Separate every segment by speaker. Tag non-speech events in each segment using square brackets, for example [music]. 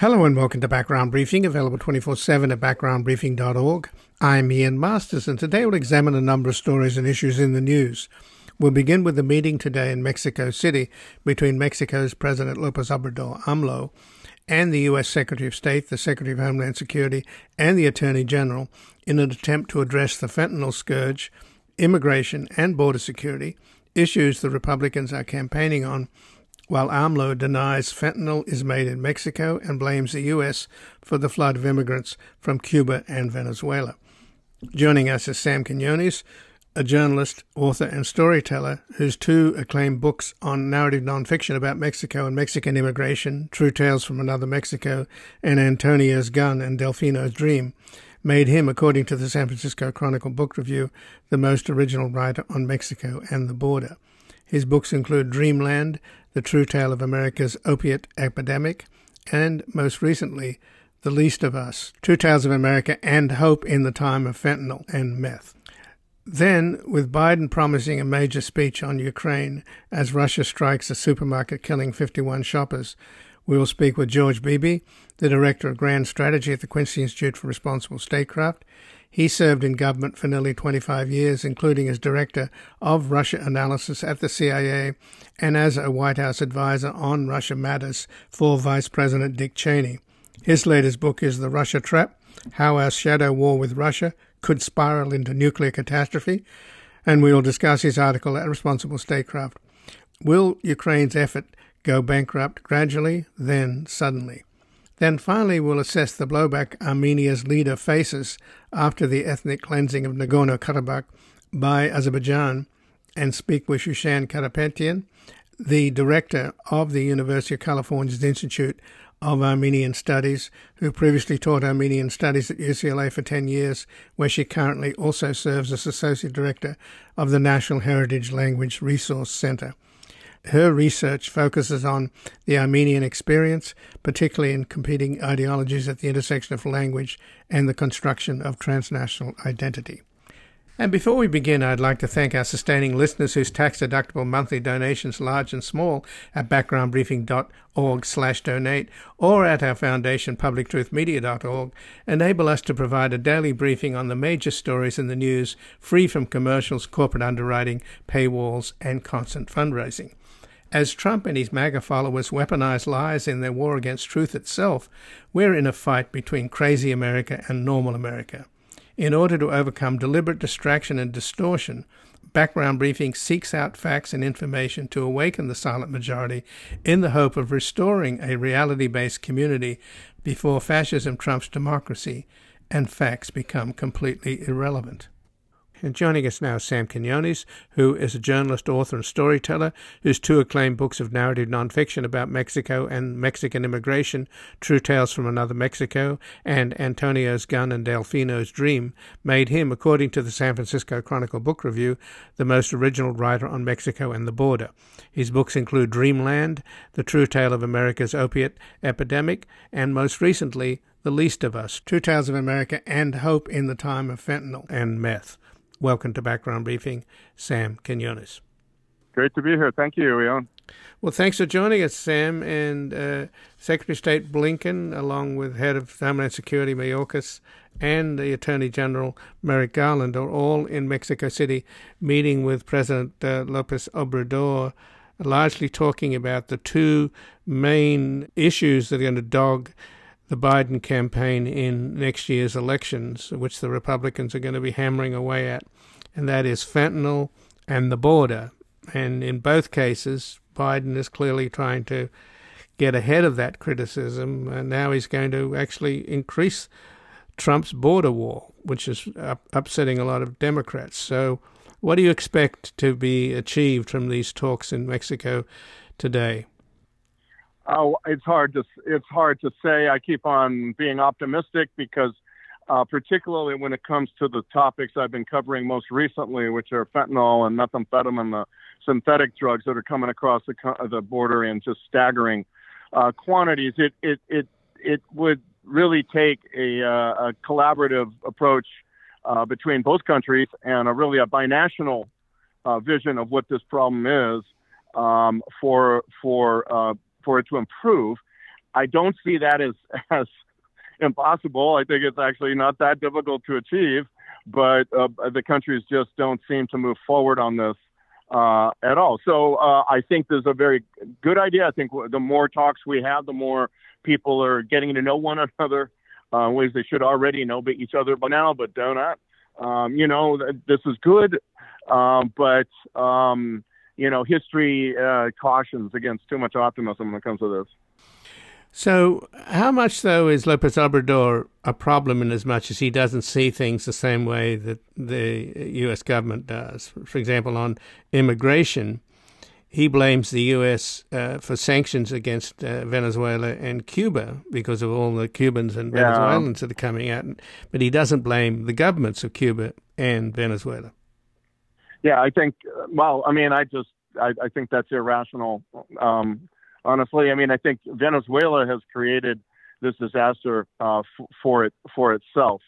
Speaker 1: Hello and welcome to Background Briefing, available 24 7 at backgroundbriefing.org. I'm Ian Masters, and today we'll examine a number of stories and issues in the news. We'll begin with the meeting today in Mexico City between Mexico's President Lopez Obrador, AMLO, and the U.S. Secretary of State, the Secretary of Homeland Security, and the Attorney General in an attempt to address the fentanyl scourge, immigration, and border security, issues the Republicans are campaigning on while AMLO denies fentanyl is made in Mexico and blames the U.S. for the flood of immigrants from Cuba and Venezuela. Joining us is Sam Quinones, a journalist, author, and storyteller whose two acclaimed books on narrative nonfiction about Mexico and Mexican immigration, True Tales from Another Mexico, and Antonio's Gun and Delfino's Dream, made him, according to the San Francisco Chronicle Book Review, the most original writer on Mexico and the border. His books include Dreamland, The True Tale of America's Opiate Epidemic, and most recently, The Least of Us, True Tales of America and Hope in the Time of Fentanyl and Meth. Then, with Biden promising a major speech on Ukraine as Russia strikes a supermarket killing 51 shoppers, we will speak with George Beebe, the Director of Grand Strategy at the Quincy Institute for Responsible Statecraft. He served in government for nearly 25 years, including as Director of Russia Analysis at the CIA and as a White House advisor on Russia Matters for Vice President Dick Cheney. His latest book is The Russia Trap How Our Shadow War with Russia Could Spiral into Nuclear Catastrophe. And we will discuss his article at Responsible Statecraft. Will Ukraine's effort go bankrupt gradually, then suddenly? Then finally, we'll assess the blowback Armenia's leader faces after the ethnic cleansing of Nagorno Karabakh by Azerbaijan and speak with Shushan Karapetian, the director of the University of California's Institute of Armenian Studies, who previously taught Armenian Studies at UCLA for 10 years, where she currently also serves as Associate Director of the National Heritage Language Resource Center. Her research focuses on the Armenian experience, particularly in competing ideologies at the intersection of language and the construction of transnational identity. And before we begin, I'd like to thank our sustaining listeners whose tax-deductible monthly donations, large and small, at backgroundbriefing.org slash donate or at our foundation, publictruthmedia.org, enable us to provide a daily briefing on the major stories in the news, free from commercials, corporate underwriting, paywalls, and constant fundraising. As Trump and his MAGA followers weaponize lies in their war against truth itself, we're in a fight between crazy America and normal America. In order to overcome deliberate distraction and distortion, Background Briefing seeks out facts and information to awaken the silent majority in the hope of restoring a reality based community before fascism trumps democracy and facts become completely irrelevant. And joining us now is Sam Quinones, who is a journalist, author, and storyteller, whose two acclaimed books of narrative nonfiction about Mexico and Mexican immigration, True Tales from Another Mexico, and Antonio's Gun and Delfino's Dream, made him, according to the San Francisco Chronicle Book Review, the most original writer on Mexico and the border. His books include Dreamland, The True Tale of America's Opiate Epidemic, and most recently, The Least of Us, True Tales of America and Hope in the Time of Fentanyl and Meth. Welcome to Background Briefing, Sam Quinones.
Speaker 2: Great to be here. Thank you, Ian.
Speaker 1: Well, thanks for joining us, Sam. And uh, Secretary of State Blinken, along with Head of Homeland Security Mayorkas and the Attorney General Merrick Garland, are all in Mexico City meeting with President uh, Lopez Obrador, largely talking about the two main issues that are going to dog the Biden campaign in next year's elections, which the Republicans are going to be hammering away at, and that is fentanyl and the border. And in both cases, Biden is clearly trying to get ahead of that criticism, and now he's going to actually increase Trump's border wall, which is upsetting a lot of Democrats. So, what do you expect to be achieved from these talks in Mexico today?
Speaker 2: Oh, it's hard to it's hard to say. I keep on being optimistic because, uh, particularly when it comes to the topics I've been covering most recently, which are fentanyl and methamphetamine, the synthetic drugs that are coming across the the border in just staggering uh, quantities. It it it it would really take a, uh, a collaborative approach uh, between both countries and a really a binational uh, vision of what this problem is um, for for uh, for it to improve. I don't see that as [laughs] as impossible. I think it's actually not that difficult to achieve, but uh, the countries just don't seem to move forward on this uh, at all. So uh, I think there's a very good idea. I think the more talks we have, the more people are getting to know one [laughs] another uh, ways they should already know each other by now, but do not. Um, you know, this is good, um, but um, you know, history uh, cautions against too much optimism when it comes to this.
Speaker 1: So, how much, though, is Lopez Obrador a problem in as much as he doesn't see things the same way that the U.S. government does? For example, on immigration, he blames the U.S. Uh, for sanctions against uh, Venezuela and Cuba because of all the Cubans and yeah. Venezuelans that are coming out. But he doesn't blame the governments of Cuba and Venezuela.
Speaker 2: Yeah, I think. Well, I mean, I just I, I think that's irrational. Um, honestly, I mean, I think Venezuela has created this disaster uh, f- for it for itself,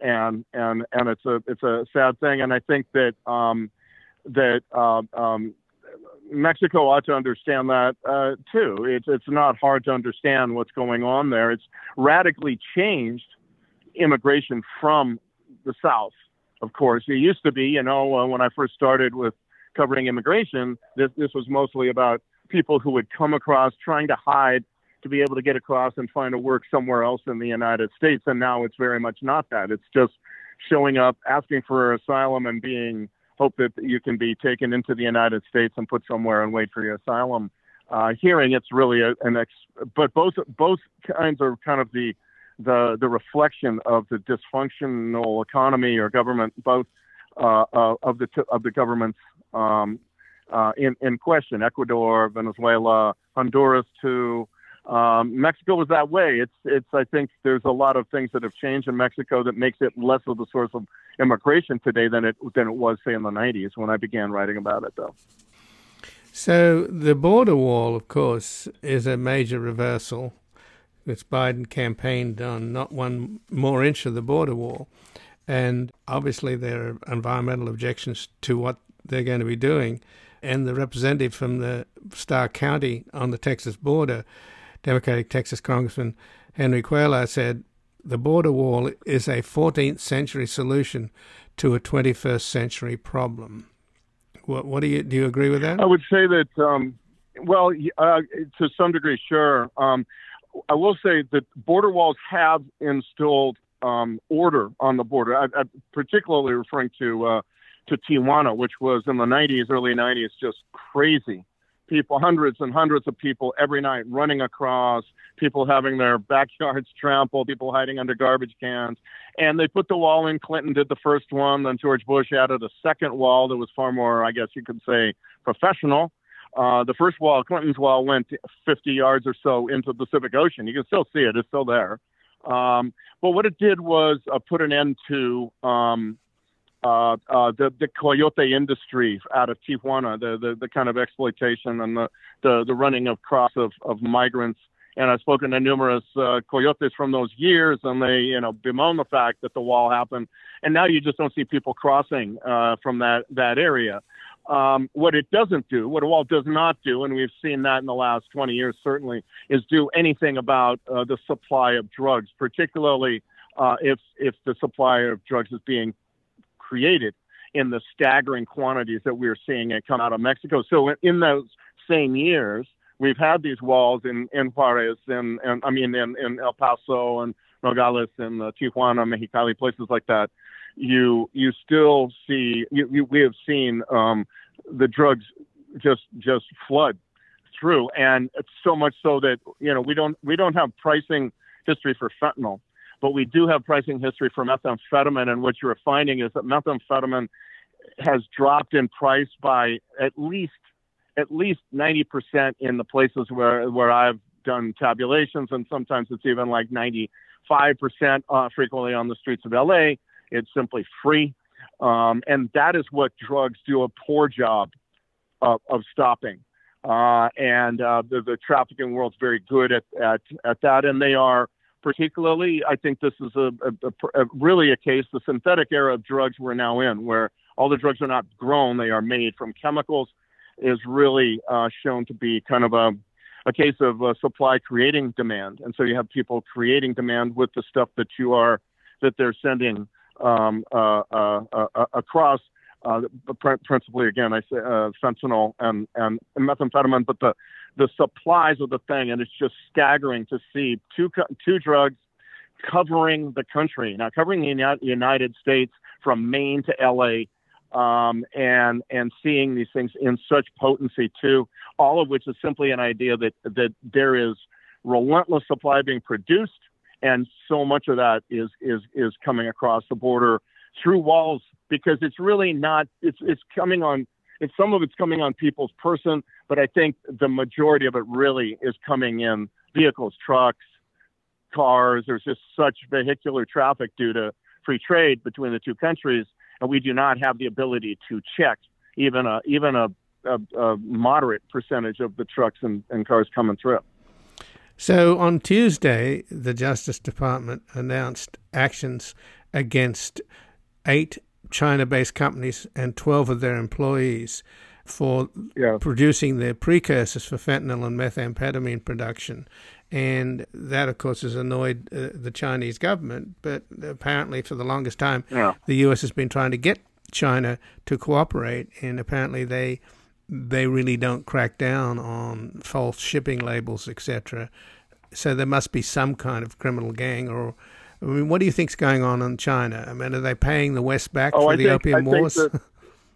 Speaker 2: and and and it's a it's a sad thing. And I think that um, that uh, um, Mexico ought to understand that uh, too. It's it's not hard to understand what's going on there. It's radically changed immigration from the south. Of course, it used to be, you know, uh, when I first started with covering immigration, this this was mostly about people who would come across trying to hide to be able to get across and find a work somewhere else in the United States. And now it's very much not that. It's just showing up, asking for asylum, and being hope that you can be taken into the United States and put somewhere and wait for your asylum uh, hearing. It's really a, an ex, but both both kinds are kind of the the the reflection of the dysfunctional economy or government, both uh, uh, of the of the governments um, uh, in in question. Ecuador, Venezuela, Honduras too. Um, Mexico was that way. It's it's. I think there's a lot of things that have changed in Mexico that makes it less of the source of immigration today than it than it was say in the 90s when I began writing about it, though.
Speaker 1: So the border wall, of course, is a major reversal. It's Biden campaigned on not one more inch of the border wall, and obviously there are environmental objections to what they're going to be doing. And the representative from the Starr County on the Texas border Democratic Texas Congressman Henry Cuellar said the border wall is a 14th century solution to a 21st century problem. What, what do you do? You agree with that?
Speaker 2: I would say that. Um, well, uh, to some degree, sure. Um, I will say that border walls have instilled um, order on the border. I, am particularly referring to uh, to Tijuana, which was in the 90s, early 90s, just crazy people, hundreds and hundreds of people every night running across, people having their [laughs] backyards trampled, people hiding under garbage cans. And they put the wall in. Clinton did the first one. Then George Bush added a second wall that was far more, I guess you could say, professional. Uh, the first wall, Clinton's wall, went 50 yards or so into the Pacific Ocean. You can still see it; it's still there. Um, but what it did was uh, put an end to um, uh, uh, the the coyote industry out of Tijuana, the, the the kind of exploitation and the the, the running of cross of, of migrants. And I've spoken to numerous uh, coyotes from those years, and they you know bemoan the fact that the wall happened. And now you just don't see people crossing uh, from that that area. Um, what it doesn't do, what a wall does not do, and we've seen that in the last 20 years certainly, is do anything about uh, the supply of drugs, particularly uh, if if the supply of drugs is being created in the staggering quantities that we're seeing it come out of Mexico. So in those same years, we've had these walls in, in Juarez and, and I mean in, in El Paso and Nogales and uh, Tijuana, Mexicali, places like that. You you still see you, you, we have seen um, the drugs just just flood through, and it's so much so that you know we don't we don't have pricing history for fentanyl but we do have pricing history for methamphetamine, and what you're finding is that methamphetamine has dropped in price by at least at least 90% in the places where where I've done tabulations, and sometimes it's even like 95% uh, frequently on the streets of LA. It's simply free, um, and that is what drugs do a poor job of, of stopping. Uh, and uh, the, the trafficking world's very good at, at at that, and they are particularly, I think this is a, a, a, really a case, the synthetic era of drugs we're now in, where all the drugs are not grown, they are made from chemicals, is really uh, shown to be kind of a, a case of uh, supply creating demand, and so you have people creating demand with the stuff that you are that they're sending um, uh, uh, uh across. Uh, principally, again, I say uh, fentanyl and, and methamphetamine, but the the supplies of the thing, and it's just staggering to see two two drugs covering the country now, covering the United States from Maine to L.A um, and and seeing these things in such potency too. All of which is simply an idea that that there is relentless supply being produced, and so much of that is is is coming across the border through walls because it's really not. It's it's coming on. It's some of it's coming on people's person, but I think the majority of it really is coming in vehicles, trucks, cars. There's just such vehicular traffic due to free trade between the two countries and we do not have the ability to check even a even a, a, a moderate percentage of the trucks and, and cars coming through.
Speaker 1: So on Tuesday, the Justice Department announced actions against eight China based companies and 12 of their employees for yeah. producing the precursors for fentanyl and methamphetamine production. And that, of course, has annoyed uh, the Chinese government. But apparently, for the longest time, yeah. the U.S. has been trying to get China to cooperate, and apparently they they really don't crack down on false shipping labels, etc. So there must be some kind of criminal gang, or I mean, what do you think's going on in China? I mean, are they paying the West back oh, for I the think, opium I wars? That,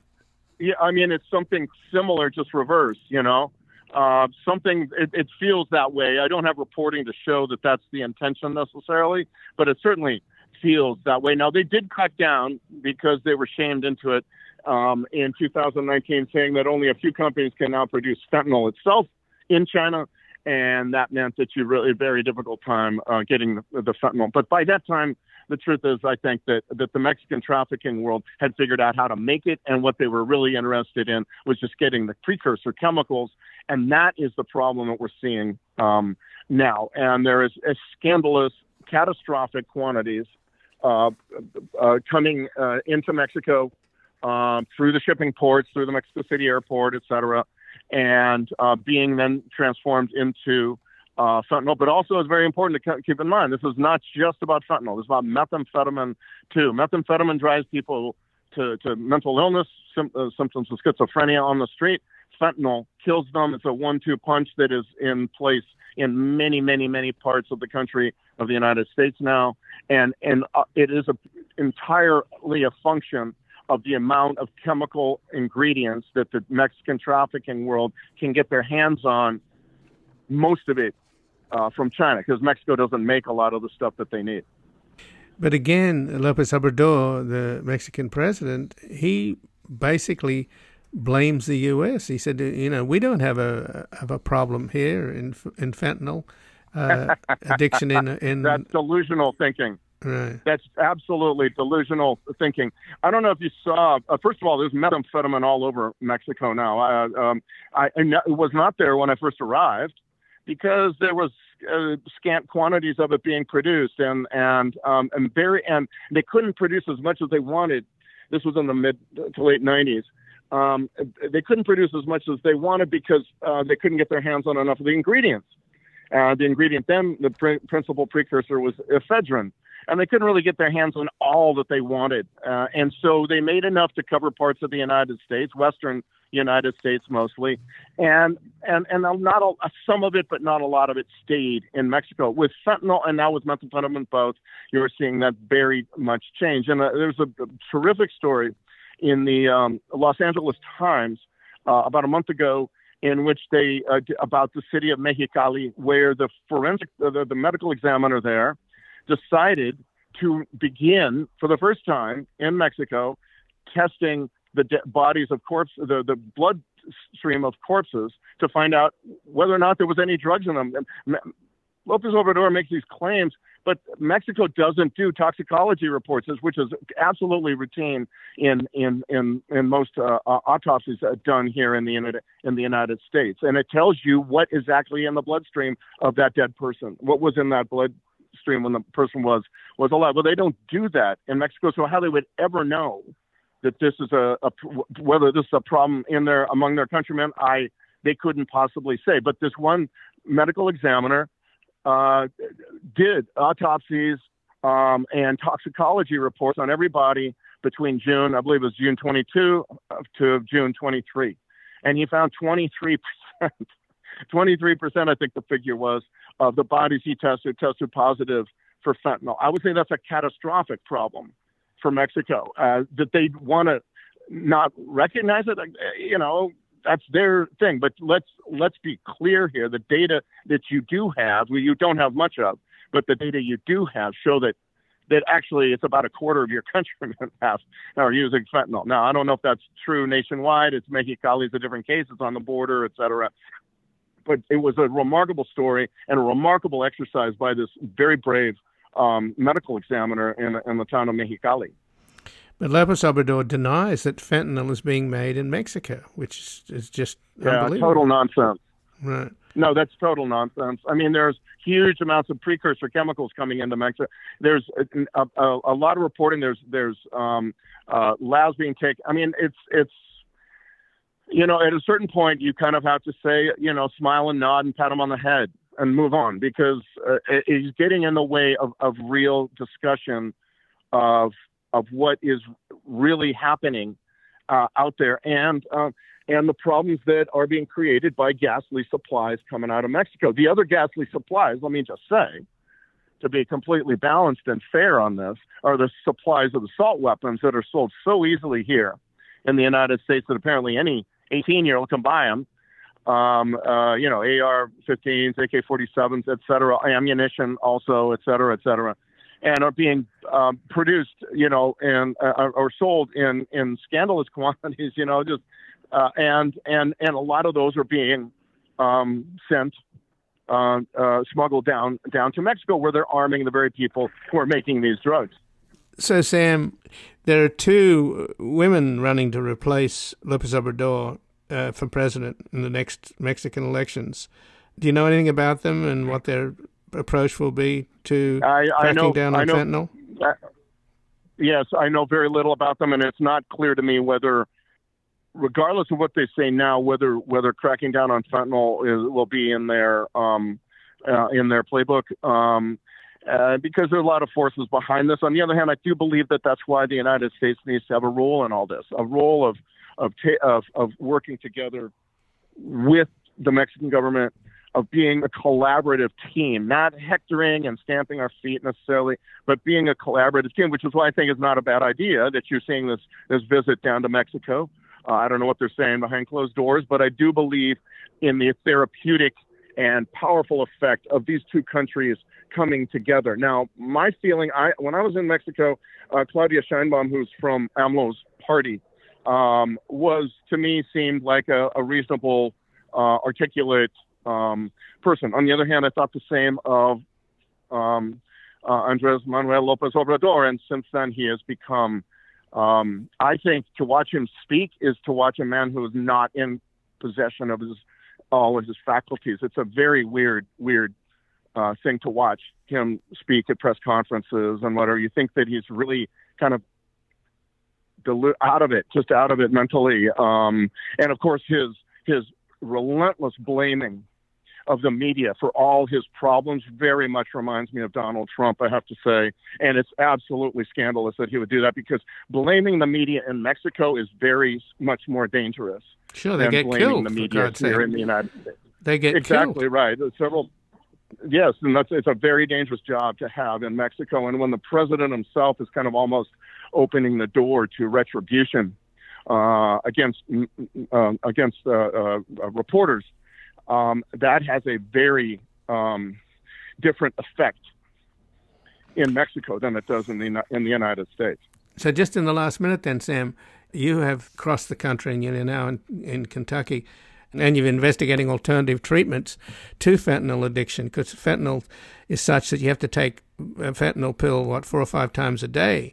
Speaker 1: [laughs]
Speaker 2: yeah, I mean, it's something similar, just reverse. You know, uh, something it, it, feels that way. I don't have reporting to show that that's the intention necessarily, but it certainly feels that way. Now they did cut down because they were shamed into it um, in 2019, saying that only a few companies can now produce fentanyl itself in China, and that meant that you really a very difficult time uh, getting the, the fentanyl. But by that time, the truth is, I think that, that the Mexican trafficking world had figured out how to make it, and what they were really interested in was just getting the precursor chemicals, and that is the problem that we're seeing um, now. And there is a scandalous, catastrophic quantities uh, uh, coming uh, into Mexico um, through the shipping ports, through the Mexico City airport, et cetera, and uh, being then transformed into uh, fentanyl, but also it's very important to keep in mind this is not just about fentanyl. It's about methamphetamine too. Methamphetamine drives people to, to mental illness, sim- uh, symptoms of schizophrenia on the street. Fentanyl kills them. It's a one-two punch that is in place in many, many, many parts of the country of the United States now, and and uh, it is a, entirely a function of the amount of chemical ingredients that the Mexican trafficking world can get their hands on. Most of it uh, from China because Mexico doesn't make a lot of the stuff that they need.
Speaker 1: But again, Lopez Obrador, the Mexican president, he basically blames the U.S. He said, you know, we don't have a have a problem here in in fentanyl uh, addiction in in. [laughs]
Speaker 2: That's delusional thinking.
Speaker 1: Right.
Speaker 2: That's absolutely delusional thinking. I don't know if you saw. Uh, first of all, there's methamphetamine all over Mexico now. Uh, um, I, I was not there when I first arrived because there was uh, scant quantities of it being produced, and and um, and very and they couldn't produce as much as they wanted. This was in the mid to late 90s. Um, they couldn't produce as much as they wanted because uh, they couldn't get their hands on enough of the ingredients. Uh, the ingredient then, the pr- principal precursor was ephedrine, and they couldn't really get their hands on all that they wanted. Uh, and so they made enough to cover parts of the United States, western United States mostly, and and and not some of it, but not a lot of it stayed in Mexico. With fentanyl and now with methamphetamine both, you're seeing that very much change. And uh, there's a, a, terrific story in the um, Los Angeles Times uh, about a month ago in which they uh, about the city of Mexicali, where the forensic the, the medical examiner there decided to begin for the first time in Mexico testing the de- bodies of corpses, the, the blood stream of corpses to find out whether or not there was any drugs in them. Lopez Obrador makes these claims, but Mexico doesn't do toxicology reports, which is absolutely routine in in in, in most uh, autopsies done here in the in the United States, and it tells you what is actually in the bloodstream of that dead person, what was in that bloodstream when the person was was alive. Well, they don't do that in Mexico, so how they would ever know that this is a, a whether this is a problem in their among their countrymen, I they couldn't possibly say. But this one medical examiner uh, did autopsies um, and toxicology reports on everybody between June, I believe it was June 22 to June 23. And he found 23%, 23%, I think the figure was, of the bodies he tested tested positive for fentanyl. I would say that's a catastrophic problem for Mexico uh, that they want to not recognize it. You know, that's their thing. But let's let's be clear here: the data that you do have, well, you don't have much of, but the data you do have show that that actually it's about a quarter of your [laughs] countrymen have are using fentanyl. Now I don't know if that's true nationwide. It's making Mexicali's a different case. It's on the border, et cetera. But it was a remarkable story and a remarkable exercise by this very brave um, medical examiner in, in the town of Mexicali.
Speaker 1: But Lopez Obrador denies that fentanyl is being made in Mexico, which is just
Speaker 2: yeah, total nonsense.
Speaker 1: Right.
Speaker 2: No, that's total nonsense. I mean, there's huge amounts of precursor chemicals coming into Mexico. There's a, a, a lot of reporting. There's there's um, uh, labs being taken. I mean, it's it's you know, at a certain point, you kind of have to say, you know, smile and nod and pat him on the head and move on because uh, it's getting in the way of, of real discussion of of what is really happening uh, out there and uh, and the problems that are being created by ghastly supplies coming out of Mexico. The other ghastly supplies, let me just say, to be completely balanced and fair on this, are the supplies of assault weapons that are sold so easily here in the United States that apparently any 18 year old can buy them. Um, uh, you know, AR-15s, AK-47s, et cetera, ammunition also, et cetera, et cetera and are being um, produced, you know, and uh, or sold in in scandalous [laughs] quantities, you know, just uh, and and and a lot of those are being um, sent uh, uh, smuggled down down to Mexico, where they're arming the very people who are making these drugs.
Speaker 1: So, Sam, there are two women running to replace Lopez Obrador uh, for president in the next Mexican elections. Do you know anything about them and what their approach will be to I, I cracking know, down on fentanyl? Uh,
Speaker 2: yes, I know very little about them, and it's not clear to me whether, regardless of what they say now, whether whether cracking down on fentanyl is, will be in their um, uh, in their playbook. Um, uh, because there are a lot of forces behind this. On the other hand, I do believe that that's why the United States needs to have a role in all this, a role of of ta- of, of working together with the Mexican government of being a collaborative team, not hectoring and stamping our feet necessarily, but being a collaborative team, which is why I think it's not a bad idea that you're seeing this this visit down to Mexico. Uh, I don't know what they're saying behind closed doors, but I do believe in the therapeutic and powerful effect of these two countries coming together. Now, my feeling, I when I was in Mexico, uh, Claudia Sheinbaum, who's from AMLO's party, um, was to me seemed like a, a reasonable, uh, articulate um, person. On the other hand, I thought the same of um, uh, Andres Manuel Lopez Obrador, and since then he has become. Um, I think to watch him speak is to watch a man who is not in possession of his all of his faculties. It's a very weird, weird uh, thing to watch him speak at press conferences and whatever. You think that he's really kind of delu- out of it, just out of it mentally. Um, and of course, his his relentless blaming of the media for all his problems very much reminds me of Donald Trump, I have to say. And it's absolutely scandalous that he would do that because blaming the media in Mexico is very much more dangerous.
Speaker 1: Sure, they get
Speaker 2: blaming
Speaker 1: killed.
Speaker 2: The media here in the United States.
Speaker 1: They get
Speaker 2: exactly
Speaker 1: killed.
Speaker 2: right. There's several. Yes, and that's it's a very dangerous job to have in Mexico. And when the president himself is kind of almost opening the door to retribution uh, against uh, against uh, uh, reporters, um, that has a very um, different effect in Mexico than it does in the in the United States.
Speaker 1: So, just in the last minute, then, Sam, you have crossed the country and you're now in, in Kentucky, and you're investigating alternative treatments to fentanyl addiction because fentanyl is such that you have to take a fentanyl pill what four or five times a day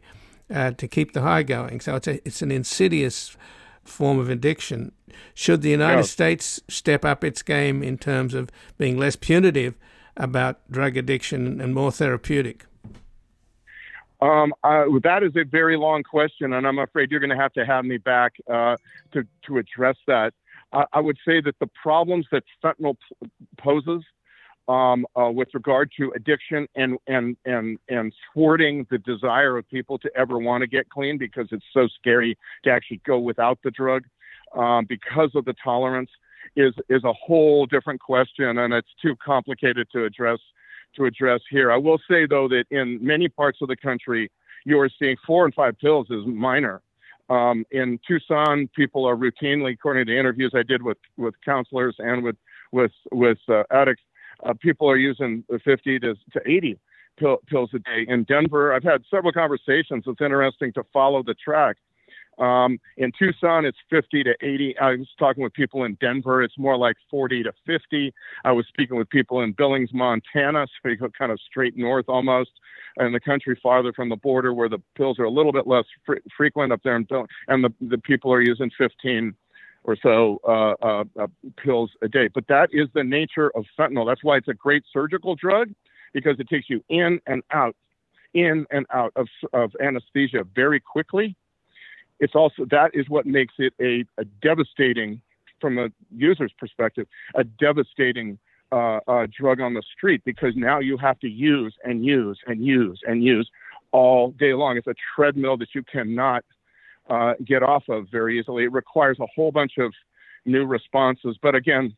Speaker 1: uh, to keep the high going. So it's a, it's an insidious form of addiction. Should the United. States step up its game in terms of being less punitive about drug addiction and more therapeutic?
Speaker 2: Um, uh, that is a very long question, and I'm afraid you're going to have to have me back uh, to to address that. I, would say that the problems that fentanyl poses um, uh, with regard to addiction and and and and thwarting the desire of people to ever want to get clean because it's so scary to actually go without the drug um, because of the tolerance is is a whole different question and it's too complicated to address to address here. I will say though that in many parts of the country you are seeing four and five pills is minor. Um, in Tucson, people are routinely, according to interviews I did with with counselors and with with with uh, addicts, uh, people are using 50 to, to 80 pill, pills a day. In Denver, I've had several conversations. It's interesting to follow the track. Um, in Tucson, it's 50 to 80. I was talking with people in Denver. It's more like 40 to 50. I was speaking with people in Billings, Montana, so you go kind of straight north almost, and the country farther from the border where the pills are a little bit less fr- frequent up there, in Bill- and the, the people are using 15 or so uh, uh, uh, pills a day. But that is the nature of fentanyl. That's why it's a great surgical drug because it takes you in and out, in and out of, of anesthesia very quickly. It's also that is what makes it a, a devastating, from a user's perspective, a devastating uh, uh, drug on the street because now you have to use and use and use and use all day long. It's a treadmill that you cannot uh, get off of very easily. It requires a whole bunch of new responses. But again,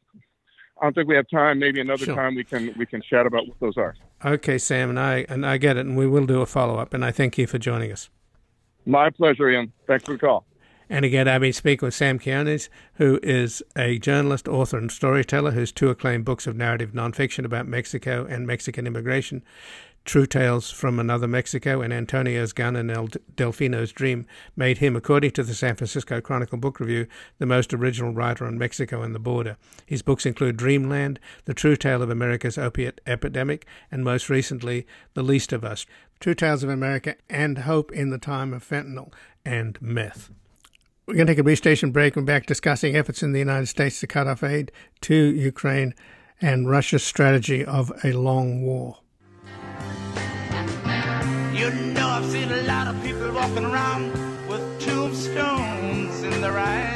Speaker 2: I don't think we have time. Maybe another sure. time we can we can chat about what those are.
Speaker 1: Okay, Sam, and I and I get it, and we will do a follow up. And I thank you for joining us.
Speaker 2: My pleasure, Ian. Thanks for the call.
Speaker 1: And again, I've been speaking with Sam Quinones, who is a journalist, author, and storyteller whose two acclaimed books of narrative nonfiction about Mexico and Mexican immigration True Tales from Another Mexico and Antonio's Gun and El Delfino's Dream made him, according to the San Francisco Chronicle Book Review, the most original writer on Mexico and the border. His books include Dreamland, The True Tale of America's Opiate Epidemic, and most recently, The Least of Us, True Tales of America and Hope in the Time of Fentanyl and Meth. We're going to take a brief station break and back discussing efforts in the United States to cut off aid to Ukraine and Russia's strategy of a long war. You know I've seen a lot of people walking around with tombstones in their eyes.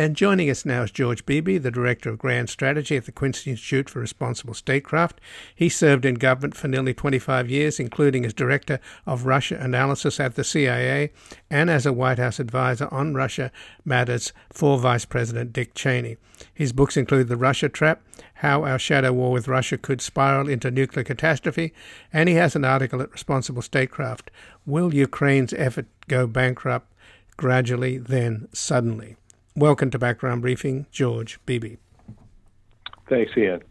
Speaker 1: And joining us now is George Beebe, the Director of Grand Strategy at the Quincy Institute for Responsible Statecraft. He served in government for nearly 25 years, including as Director of Russia Analysis at the CIA and as a White House advisor on Russia matters for Vice President Dick Cheney. His books include The Russia Trap, How Our Shadow War with Russia Could Spiral into Nuclear Catastrophe, and he has an article at Responsible Statecraft Will Ukraine's Effort Go Bankrupt Gradually, Then Suddenly? Welcome to Background Briefing, George Beebe.
Speaker 3: Thanks, Ian.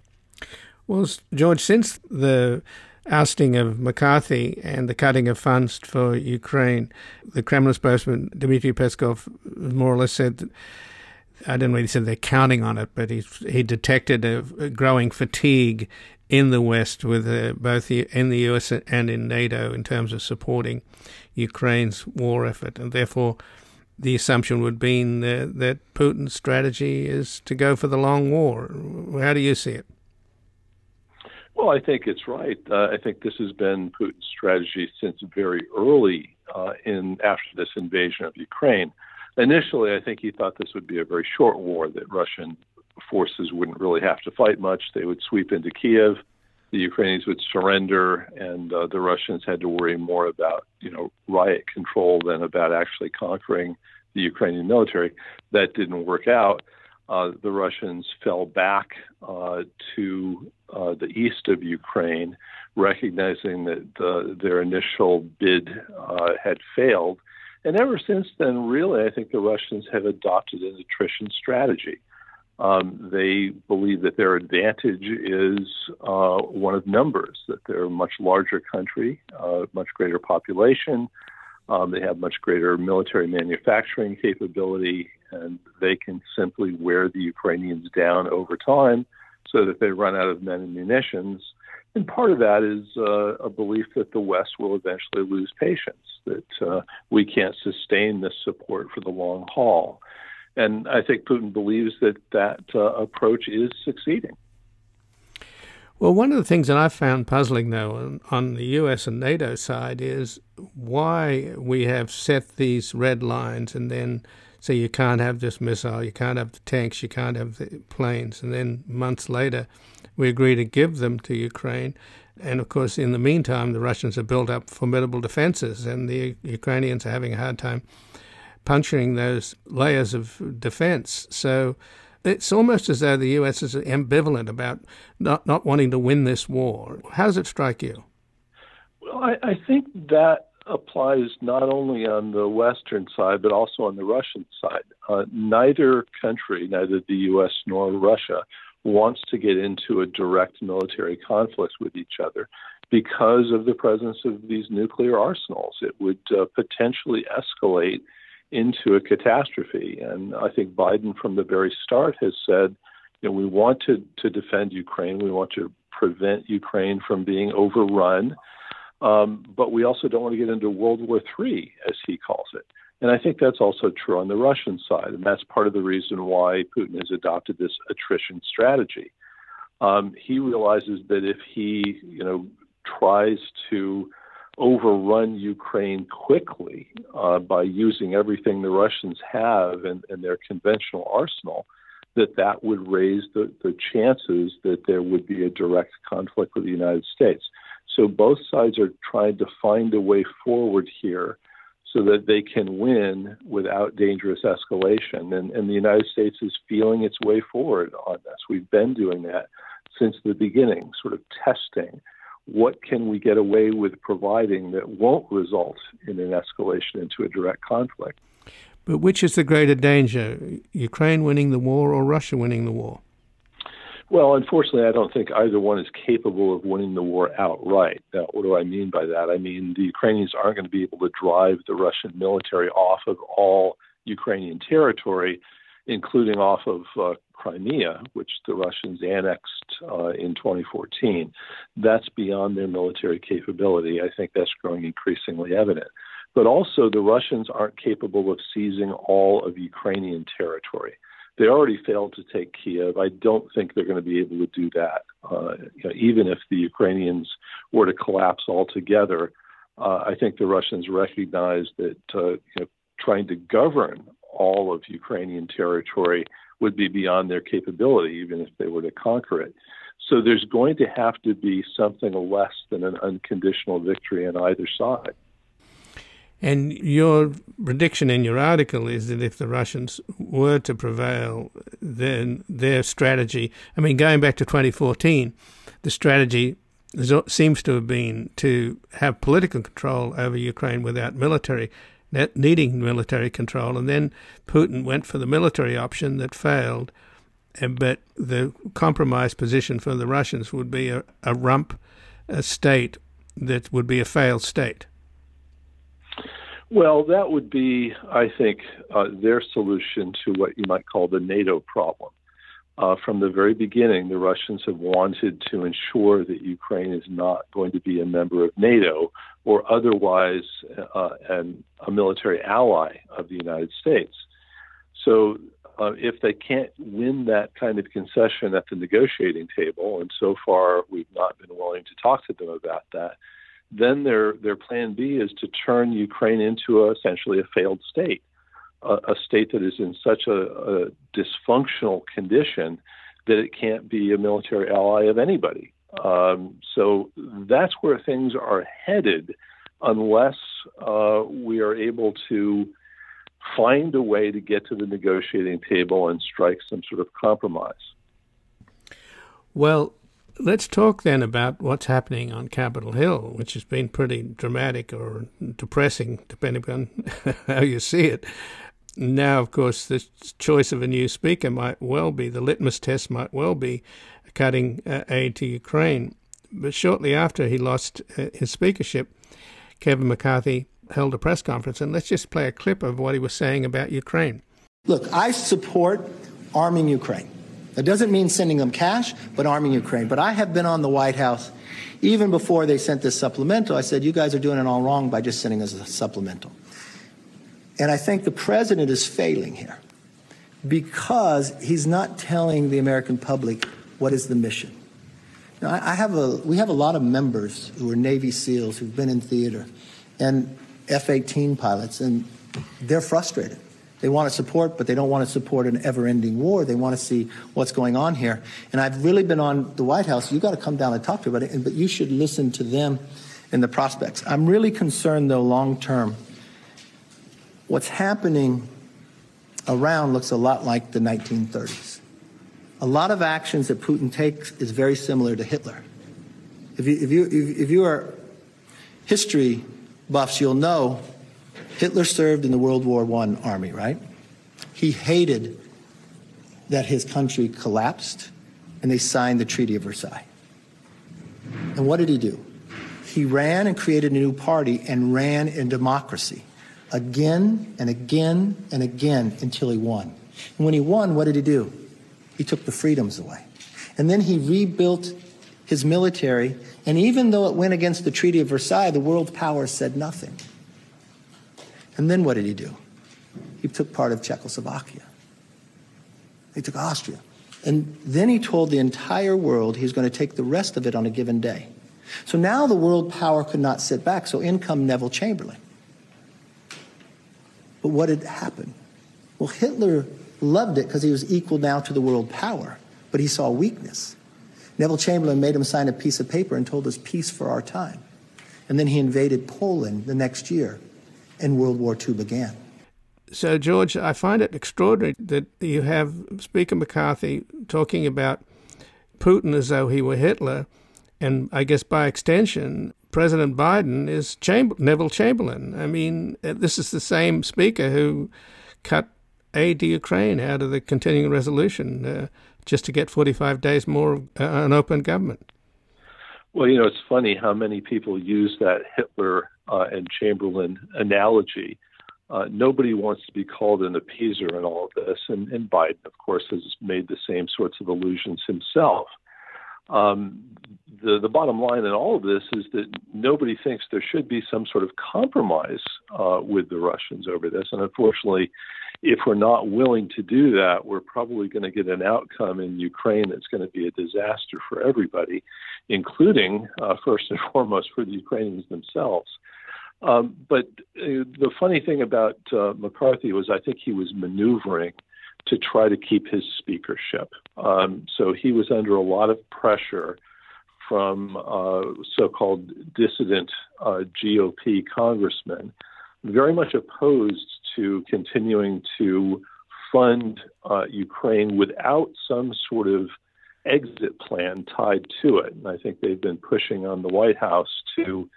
Speaker 1: Well, George, since the ousting of McCarthy and the cutting of funds for Ukraine, the Kremlin spokesman Dmitry Peskov more or less said that, I didn't really say they're counting on it, but he he detected a, a growing fatigue in the West, with uh, both in the US and in NATO, in terms of supporting Ukraine's war effort, and therefore the assumption would be that, that Putin's strategy is to go for the long war. How do you see it?
Speaker 3: Well, I think it's right. Uh, I think this has been Putin's strategy since very early uh, in after this invasion of Ukraine. Initially, I think he thought this would be a very short war, that Russian forces wouldn't really have to fight much. They would sweep into Kiev, the Ukrainians would surrender, and uh, the Russians had to worry more about, you know, riot control than about actually conquering the Ukrainian military. That didn't work out. Uh, the Russians fell back uh, to uh, the east of Ukraine, recognizing that the, their initial bid uh, had failed and ever since then, really, I think the Russians have adopted an attrition strategy. Um, they believe that their advantage is uh, one of numbers, that they're a much larger country, uh, much greater population. Um, they have much greater military manufacturing capability, and they can simply wear the Ukrainians down over time so that they run out of men and munitions And part of that is uh, a belief that the West will eventually lose patience, that uh, we can't sustain this support for the long haul. And I think Putin believes that that uh, approach is succeeding.
Speaker 1: Well, one of the things that I found puzzling, though, on, on, the US and NATO side is why we have set these red lines and then say you can't have this missile, you can't have the tanks, you can't have the planes. And then months later, we agree to give them to Ukraine. And of course, in the meantime, the Russians have built up formidable defenses, and the Ukrainians are having a hard time puncturing those layers of defense. So it's almost as though the US is ambivalent about not, not wanting to win this war. How does it strike you?
Speaker 3: Well, I, I think that applies not only on the Western side, but also on the Russian side. Uh, neither country, neither the US nor Russia, wants to get into a direct military conflict with each other because of the presence of these nuclear arsenals. It would uh, potentially escalate into a catastrophe. And I think Biden, from the very start, has said, you know, we want to, to defend Ukraine. We want to prevent Ukraine from being overrun. Um, but we also don't want to get into World War III, as he calls it. And I think that's also true on the Russian side. And that's part of the reason why Putin has adopted this attrition strategy. Um, he realizes that if he, you know, tries to overrun Ukraine quickly uh, by using everything the Russians have in, their conventional arsenal, that that would raise the, the chances that there would be a direct conflict with the United States. So both sides are trying to find a way forward here so that they can win without dangerous escalation. And, and the United States is feeling its way forward on this. We've been doing that since the beginning, sort of testing what can we get away with providing that won't result in an escalation into a direct conflict.
Speaker 1: But which is the greater danger, Ukraine winning the war or Russia winning the war?
Speaker 3: Well, unfortunately, I don't think either one is capable of winning the war outright. Now, what do I mean by that? I mean the Ukrainians aren't going to be able to drive the Russian military off of all Ukrainian territory, including off of uh, Crimea, which the Russians annexed uh, in 2014. That's beyond their military capability. I think that's growing increasingly evident. But also, the Russians aren't capable of seizing all of Ukrainian territory. They already failed to take Kiev. I don't think they're going to be able to do that, uh, you know, even if the Ukrainians were to collapse altogether. Uh, I think the Russians recognize that uh, you know, trying to govern all of Ukrainian territory would be beyond their capability, even if they were to conquer it. So there's going to have to be something less than an unconditional victory on either side.
Speaker 1: And your prediction in your article is that if the Russians were to prevail, then their strategy, I mean, going back to 2014, the strategy seems to have been to have political control over Ukraine without military needing military control. And then Putin went for the military option that failed. But the compromise position for the Russians would be a, a rump a state that would be a failed state.
Speaker 3: Well, that would be, I think, uh, their solution to what you might call the NATO problem. Uh, from the very beginning, the Russians have wanted to ensure that Ukraine is not going to be a member of NATO or otherwise uh, an, a military ally of the United States. So, uh, if they can't win that kind of concession at the negotiating table, and so far we've not been willing to talk to them about that, then their their plan B is to turn Ukraine into a, essentially a failed state a, a state that is in such a, a dysfunctional condition that it can't be a military ally of anybody. Um, so that's where things are headed unless uh, we are able to find a way to get to the negotiating table and strike some sort of compromise.
Speaker 1: Well, let's talk then about what's happening on Capitol Hill, which has been pretty dramatic or depressing, depending on [laughs] how you see it. Now, of course, the choice of a new speaker might well be, the litmus test might well be cutting uh, aid to Ukraine. But shortly after he lost uh, his speakership, Kevin McCarthy held a press conference. And let's just play a clip of what he was saying about Ukraine.
Speaker 4: Look, I support arming Ukraine. That doesn't mean sending them cash, but arming Ukraine. But I have been on the White House even before they sent this supplemental. I said, you guys are doing it all wrong by just sending us a supplemental. And I think the president is failing here because he's not telling the American public what is the mission. Now, I have a, we have a lot of members who are Navy SEALs who've been in theater and F 18 pilots, and they're frustrated. They want to support, but they don't want to support an ever ending war. They want to see what's going on here. And I've really been on the White House. You've got to come down and talk to about it, but you should listen to them and the prospects. I'm really concerned, though, long term. What's happening around looks a lot like the 1930s. A lot of actions that Putin takes is very similar to Hitler. If you, if you, if you are history buffs, you'll know Hitler served in the World War I army, right? He hated that his country collapsed and they signed the Treaty of Versailles. And what did he do? He ran and created a new party and ran in democracy again and again and again until he won. And when he won, what did he do? He took the freedoms away. And then he rebuilt his military. And even though it went against the Treaty of Versailles, the world powers said nothing. And then what did he do? He took part of Czechoslovakia. He took Austria. And then he told the entire world he was going to take the rest of it on a given day. So now the world power could not sit back. So in come Neville Chamberlain. But what had happened? Well, Hitler loved it because he was equal now to the world power, but he saw weakness. Neville Chamberlain made him sign a piece of paper and told us peace for our time. And then he invaded Poland the next year and World War II began.
Speaker 1: So, George, I find it extraordinary that you have Speaker McCarthy talking about Putin as though he were Hitler, and I guess by extension, President Biden is Chamber- Neville Chamberlain. I mean, uh, this is the same speaker who cut aid to Ukraine out of the continuing resolution uh, just to get 45 days more of uh, an open government.
Speaker 3: Well, you know, it's funny how many people use that Hitler uh, and Chamberlain analogy. Uh, nobody wants to be called an appeaser in all of this, and, and Biden, of course, has made the same sorts of allusions himself. Um, the the bottom line in all of this is that nobody thinks there should be some sort of compromise uh, with the Russians over this, and unfortunately, if we're not willing to do that, we're probably going to get an outcome in Ukraine that's going to be a disaster for everybody, including uh, first and [laughs] foremost for the Ukrainians themselves. Um, but uh, the funny thing about uh, McCarthy was I think he was maneuvering to try to keep his speakership. Um, so he was under a lot of pressure from uh, so called dissident uh, GOP congressmen, very much opposed to continuing to fund uh, Ukraine without some sort of exit plan tied to it. And I think they've been pushing on the White House to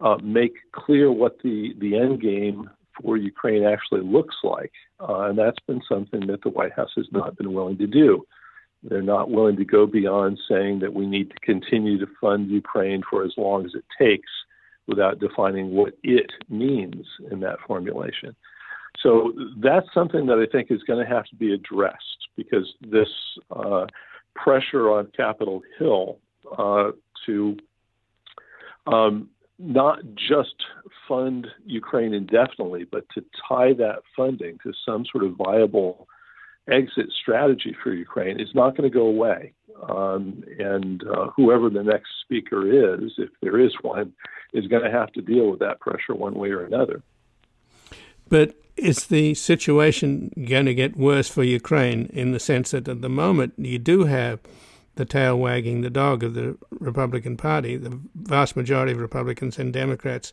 Speaker 3: uh, make clear what the, the end game for Ukraine actually looks like. Uh, and that's been something that the White House has not been willing to do. They're not willing to go beyond saying that we need to continue to fund Ukraine for as long as it takes without defining what it means in that formulation. So that's something that I think is going to have to be addressed because this uh, pressure on Capitol Hill uh, to um, not just fund Ukraine indefinitely, but to tie that funding to some sort of viable exit strategy for Ukraine is not going to go away. Um, and uh, whoever the next speaker is, if there is one, is going to have to deal with that pressure one way or another.
Speaker 1: But is the situation going to get worse for Ukraine in the sense that at the moment you do have the tail wagging the dog of the Republican Party. The vast majority of Republicans and Democrats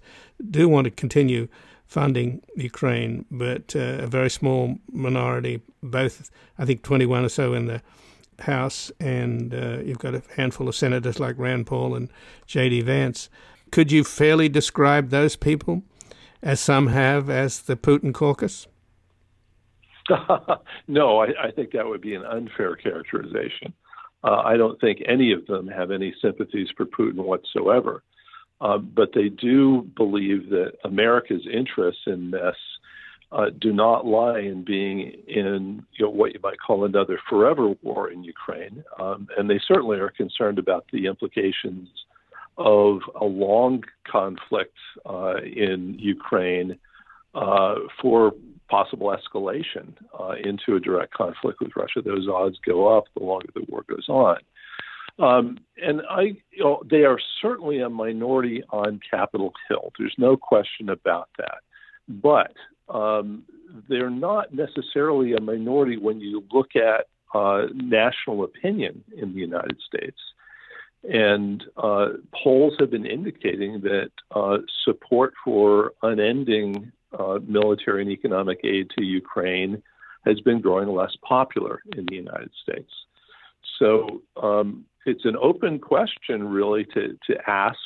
Speaker 1: do want to continue funding Ukraine, but uh, a very small minority, both, I think 21 or so in the House, and uh, you've got a handful of senators like Rand Paul and J.D. Vance. Could you fairly describe those people, as some have, as the Putin caucus? [laughs]
Speaker 3: no, I, I think that would be an unfair characterization. Uh, I don't think any of them have any sympathies for Putin whatsoever. Uh, but they do believe that America's interests in this uh, do not lie in being in you know, what you might call another forever war in Ukraine, um, and they certainly are concerned about the implications of a long conflict uh, in Ukraine uh, for possible escalation uh, into a direct conflict with Russia. Those odds go up the longer the war goes on. Um, and I, you know, they are certainly a minority on Capitol Hill. There's no question about that. But um, they're not necessarily a minority when you look at uh, national opinion in the United States. And uh, polls have been indicating that uh, support for unending uh, military and economic aid to Ukraine has been growing less popular in the United States. So um, it's an open question, really, to, to ask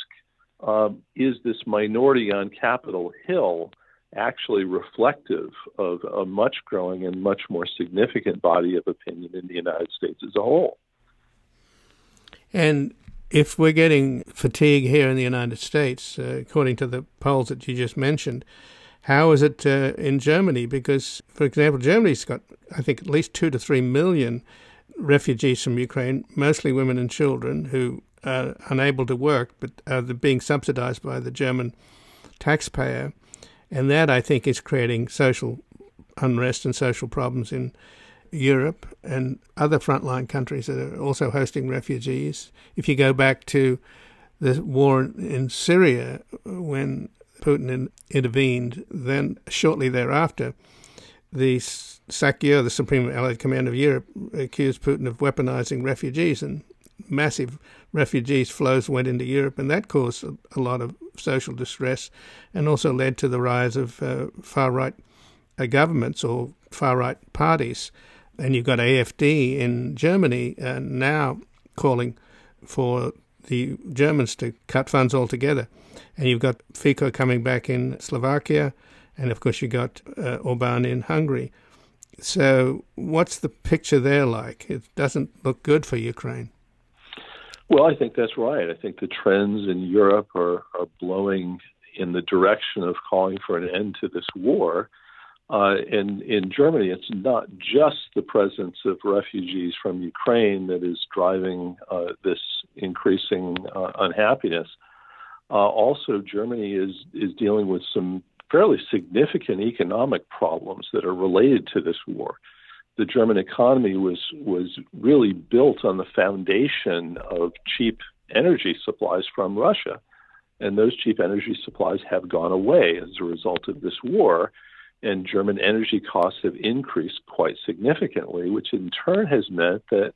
Speaker 3: um, is this minority on Capitol Hill actually reflective of a much growing and much more significant body of opinion in the United States as a whole?
Speaker 1: And if we're getting fatigue here in the United States, uh, according to the polls that you just mentioned, how is it uh, in Germany? Because, for example, Germany's got, I think, at least two to three million refugees from Ukraine, mostly women and children who are unable to work but are being subsidized by the German taxpayer. And that, I think, is creating social unrest and social problems in Europe and other frontline countries that are also hosting refugees. If you go back to the war in Syria, when Putin intervened, then shortly thereafter, the SACEUR, the Supreme Allied Command of Europe, accused Putin of weaponizing refugees, and massive refugees flows went into Europe, and that caused a, a lot of social distress, and also led to the rise of uh, far right uh, governments or far right parties. And you've got AFD in Germany uh, now calling for the Germans to cut funds altogether. And you've got Fico coming back in Slovakia, and of course you've got uh, Orban in Hungary. So, what's the picture there like? It doesn't look good for Ukraine.
Speaker 3: Well, I think that's right. I think the trends in Europe are, are blowing in the direction of calling for an end to this war. Uh, and in Germany, it's not just the presence of refugees from Ukraine that is driving uh, this increasing uh, unhappiness. Uh, also, Germany is is dealing with some fairly significant economic problems that are related to this war. The German economy was was really built on the foundation of cheap energy supplies from Russia, and those cheap energy supplies have gone away as a result of this war. And German energy costs have increased quite significantly, which in turn has meant that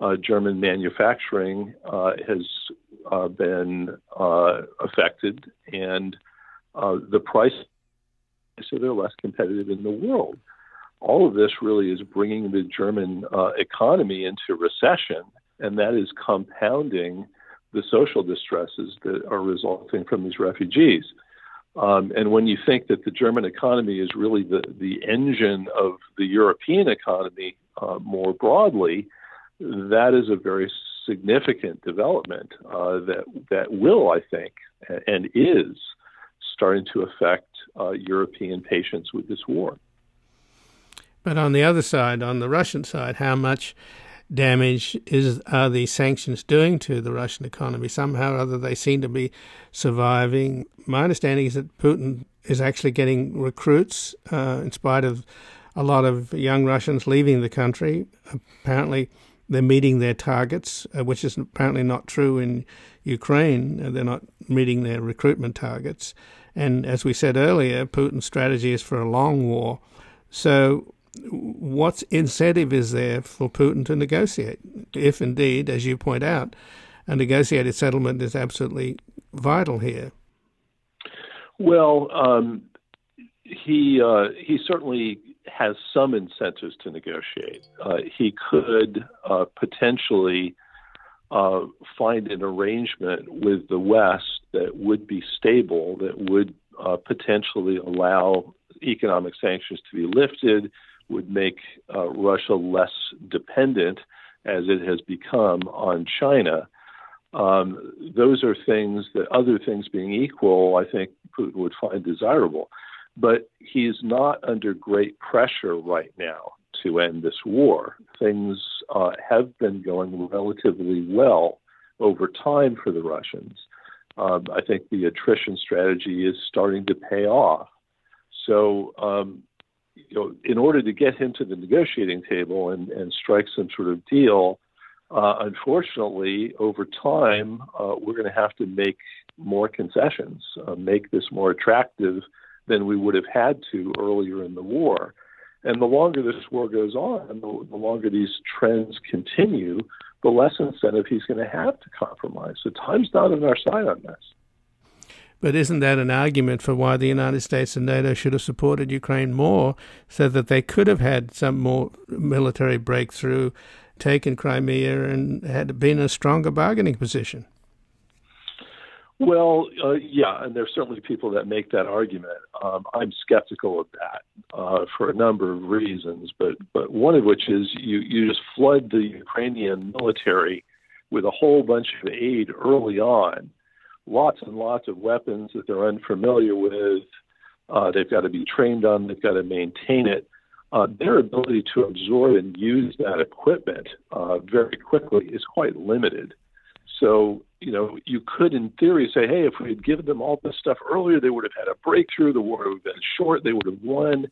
Speaker 3: uh, German manufacturing uh, has uh, been uh, affected, and uh, the price so they're less competitive in the world. All of this really is bringing the German uh, economy into recession, and that is compounding the social distresses that are resulting from these refugees. Um, and when you think that the German economy is really the, the engine of the European economy uh, more broadly, that is a very significant development uh, that that will, I think, and is starting to affect uh, European patience with this war.
Speaker 1: But on the other side, on the Russian side, how much damage is are these sanctions doing to the Russian economy? Somehow or other, they seem to be surviving. My understanding is that Putin is actually getting recruits, uh, in spite of a lot of young Russians leaving the country. Apparently, they're meeting their targets, uh, which is apparently not true in Ukraine. Uh, they're not meeting their recruitment targets. And as we said earlier, Putin's strategy is for a long war. So, what incentive is there for Putin to negotiate? If indeed, as you point out, a negotiated settlement is absolutely vital here.
Speaker 3: Well, um, he uh, he certainly has some incentives to negotiate. Uh, he could uh, potentially uh, find an arrangement with the West that would be stable, that would uh, potentially allow economic sanctions to be lifted, would make uh, Russia less dependent as it has become on China. Um, those are things that, other things being equal, I think Putin would find desirable. But he's not under great pressure right now to end this war. Things uh, have been going relatively well over time for the Russians. Um, I think the attrition strategy is starting to pay off. So, um, you know, in order to get him to the negotiating table and, and strike some sort of deal, uh, unfortunately, over time, uh, we're going to have to make more concessions, uh, make this more attractive than we would have had to earlier in the war. And the longer this war goes on, the, the longer these trends continue, the less incentive he's going to have to compromise. So time's not on our side on this.
Speaker 1: But isn't that an argument for why the United States and NATO should have supported Ukraine more so that they could have had some more military breakthrough, taken Crimea, and had been in a stronger bargaining position?
Speaker 3: Well, uh, yeah, and there's certainly people that make that argument. Um, I'm skeptical of that uh, for a number of reasons, but but one of which is you you just flood the Ukrainian military with a whole bunch of aid early on, lots and lots of weapons that they're unfamiliar with. Uh, they've got to be trained on. They've got to maintain it. Uh, their ability to absorb and use that equipment uh, very quickly is quite limited. So, you know, you could, in theory, say, hey, if we had given them all this stuff earlier, they would have had a breakthrough. The war would have been short. They would have won.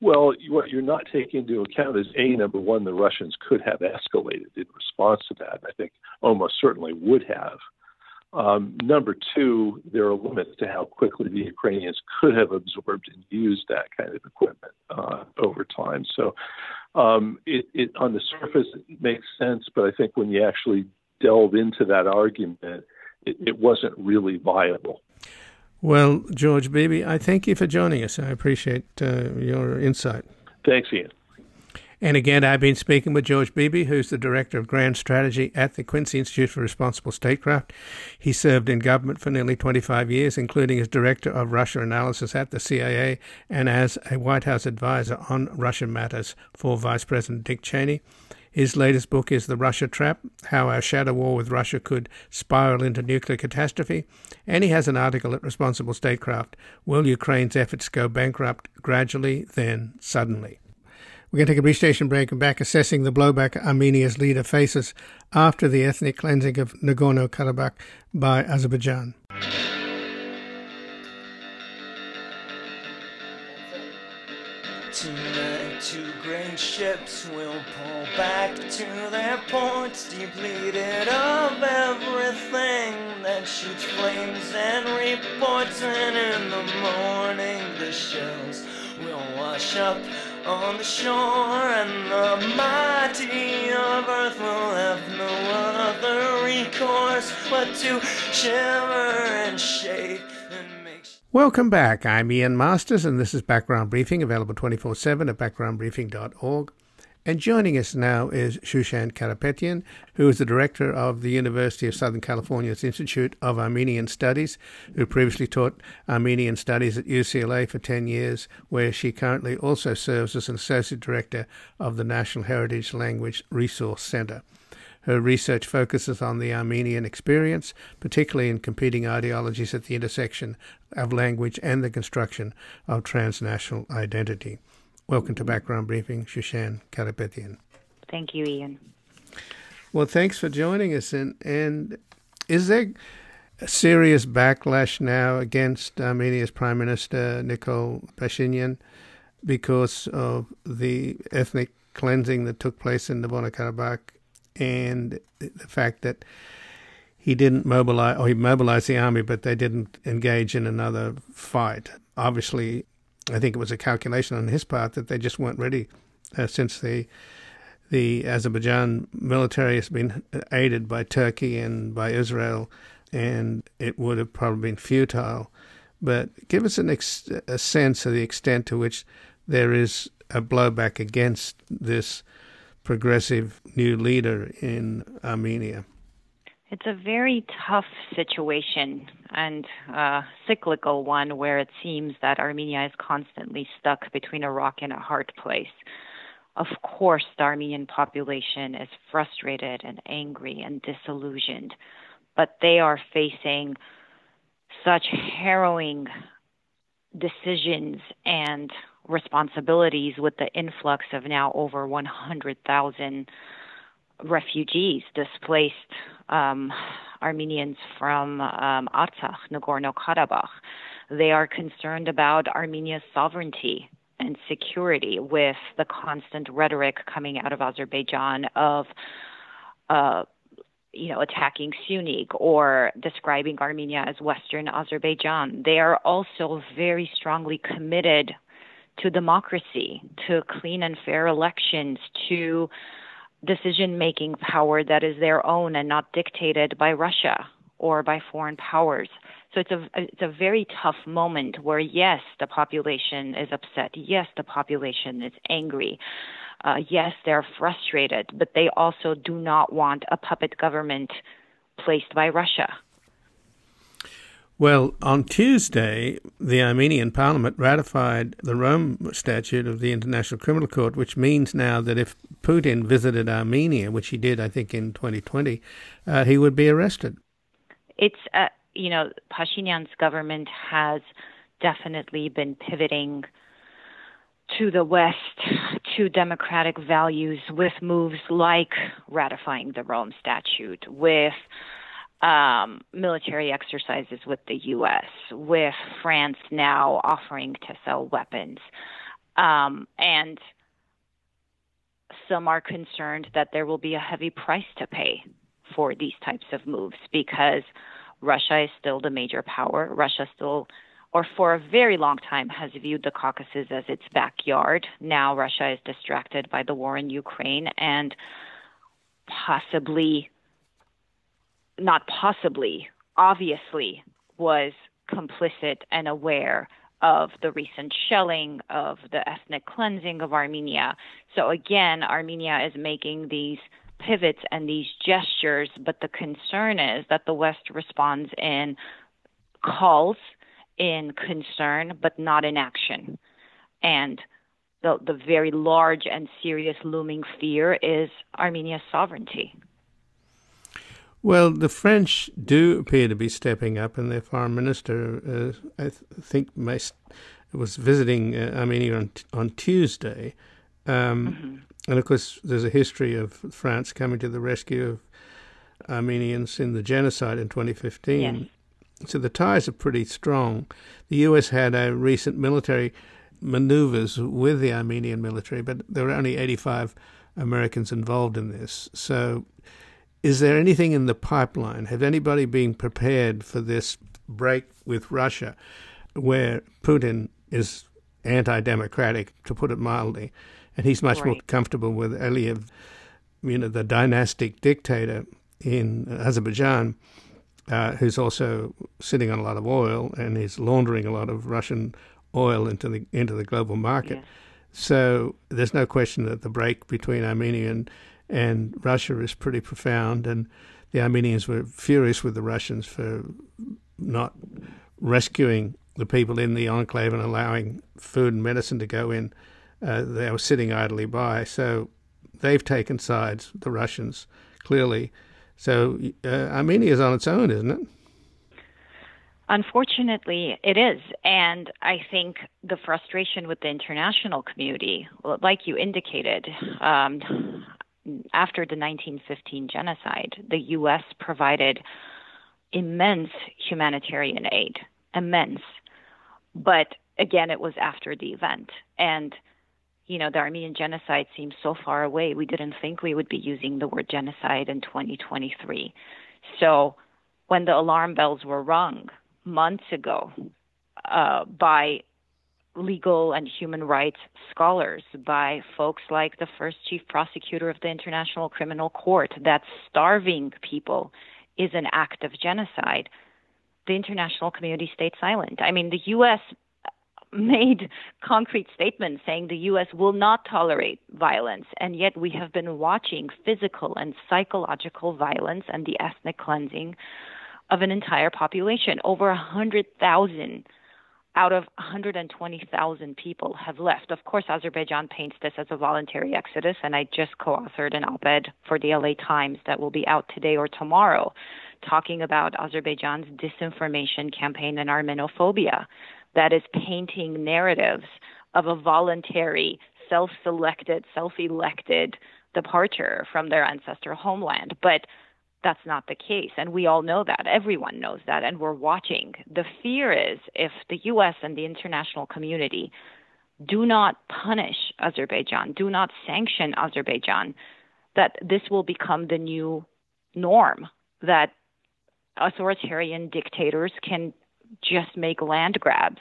Speaker 3: Well, what you're not taking into account is a number one, the Russians could have escalated in response to that. I think almost certainly would have. Um, number two, there are limits to how quickly the Ukrainians could have absorbed and used that kind of equipment uh, over time. So, um, it, it, on the surface it makes sense, but I think when you actually delve into that argument, it, it wasn't really viable.
Speaker 1: Well, George Beebe, I thank you for joining us. I appreciate uh, your insight.
Speaker 3: Thanks, Ian.
Speaker 1: And again, I've been speaking with George Beebe, who's the Director of Grand Strategy at the Quincy Institute for Responsible Statecraft. He served in government for nearly 25 years, including as Director of Russia Analysis at the CIA and as a White House advisor on Russian matters for Vice President Dick Cheney. His latest book is The Russia Trap How Our Shadow War with Russia Could Spiral into Nuclear Catastrophe. And he has an article at Responsible Statecraft Will Ukraine's Efforts Go Bankrupt Gradually, Then Suddenly? We're going to take a brief station break and back assessing the blowback Armenia's leader faces after the ethnic cleansing of Nagorno Karabakh by Azerbaijan. ships will pull back to their ports, depleted of everything that shoots flames and reports. And in the morning, the shells will wash up on the shore, and the mighty of earth will have no other recourse but to shiver and shake. Welcome back. I'm Ian Masters, and this is Background Briefing, available 24 7 at backgroundbriefing.org. And joining us now is Shushan Karapetian, who is the director of the University of Southern California's Institute of Armenian Studies, who previously taught Armenian Studies at UCLA for 10 years, where she currently also serves as an associate director of the National Heritage Language Resource Center. Her research focuses on the Armenian experience, particularly in competing ideologies at the intersection of language and the construction of transnational identity. Welcome to Background Briefing, Shushan Karapetian.
Speaker 5: Thank you, Ian.
Speaker 1: Well, thanks for joining us. And, and is there a serious backlash now against Armenia's Prime Minister Nikol Pashinyan because of the ethnic cleansing that took place in Nagorno Karabakh and the fact that he didn't mobilize, or he mobilized the army, but they didn't engage in another fight. Obviously, I think it was a calculation on his part that they just weren't ready, uh, since the the Azerbaijan military has been aided by Turkey and by Israel, and it would have probably been futile. But give us an ex- a sense of the extent to which there is a blowback against this progressive new leader in Armenia?
Speaker 5: It's a very tough situation and a cyclical one where it seems that Armenia is constantly stuck between a rock and a hard place. Of course, the Armenian population is frustrated and angry and disillusioned, but they are facing such harrowing decisions and responsibilities with the influx of now over 100,000 refugees, displaced um, Armenians from um, Artsakh, Nagorno Karabakh. They are concerned about Armenia's sovereignty and security with the constant rhetoric coming out of Azerbaijan of uh, you know, attacking Syunik or describing Armenia as Western Azerbaijan. They are also very strongly committed to democracy, to clean and fair elections, to decision making power that is their own and not dictated by Russia or by foreign powers. So it's a it's a very tough moment where yes, the population is upset. Yes, the population is angry. Uh, yes, they're frustrated, but they also do not want a puppet government placed by Russia.
Speaker 1: Well, on Tuesday, the Armenian parliament ratified the Rome Statute of the International Criminal Court, which means now that if Putin visited Armenia, which he did, I think, in 2020, uh, he would be arrested.
Speaker 5: It's, uh, you know, Pashinyan's government has definitely been pivoting to the West, to democratic values with moves like ratifying the Rome Statute, with um, military exercises with the U.S., with France now offering to sell weapons. Um, and some are concerned that there will be a heavy price to pay for these types of moves because Russia is still the major power. Russia still or for a very long time has viewed the Caucasus as its backyard. Now Russia is distracted by the war in Ukraine and possibly, not possibly, obviously was complicit and aware of the recent shelling, of the ethnic cleansing of Armenia. So again, Armenia is making these pivots and these gestures, but the concern is that the West responds in calls in concern but not in action. And the, the very large and serious looming fear is Armenia's sovereignty.
Speaker 1: Well, the French do appear to be stepping up, and their foreign minister, uh, I th- think, was visiting uh, Armenia on, on Tuesday. Um, mm-hmm. And of course, there's a history of France coming to the rescue of Armenians in the genocide in 2015. Yes. So the ties are pretty strong. The U.S. had a recent military maneuvers with the Armenian military, but there were only 85 Americans involved in this. So, is there anything in the pipeline? Have anybody been prepared for this break with Russia, where Putin is anti-democratic, to put it mildly, and he's much right. more comfortable with Aliyev, you know, the dynastic dictator in Azerbaijan uh, who's also sitting on a lot of oil and is laundering a lot of Russian oil into the into the global market. Yeah. So there's no question that the break between Armenia and, and Russia is pretty profound, and the Armenians were furious with the Russians for not rescuing the people in the enclave and allowing food and medicine to go in. Uh, they were sitting idly by. So they've taken sides, the Russians, clearly. So uh, Armenia is on its own, isn't it?
Speaker 5: Unfortunately, it is. And I think the frustration with the international community, like you indicated, um, after the 1915 genocide, the U.S. provided immense humanitarian aid, immense. But again, it was after the event. And you know, the Armenian genocide seems so far away. We didn't think we would be using the word genocide in 2023. So when the alarm bells were rung months ago uh, by legal and human rights scholars, by folks like the first chief prosecutor of the International Criminal Court, that starving people is an act of genocide, the international community stayed silent. I mean, the U.S made concrete statements saying the U.S. will not tolerate violence, and yet we have been watching physical and psychological violence and the ethnic cleansing of an entire population. Over 100,000 out of 120,000 people have left. Of course, Azerbaijan paints this as a voluntary exodus, and I just co authored an op ed for the LA Times that will be out today or tomorrow talking about Azerbaijan's disinformation campaign and Armenophobia that is painting narratives of a voluntary, self selected, self elected departure from their ancestral homeland. But that's not the case. And we all know that. Everyone knows that. And we're watching. The fear is if the U.S. and the international community do not punish Azerbaijan, do not sanction Azerbaijan, that this will become the new norm, that authoritarian dictators can just make land grabs.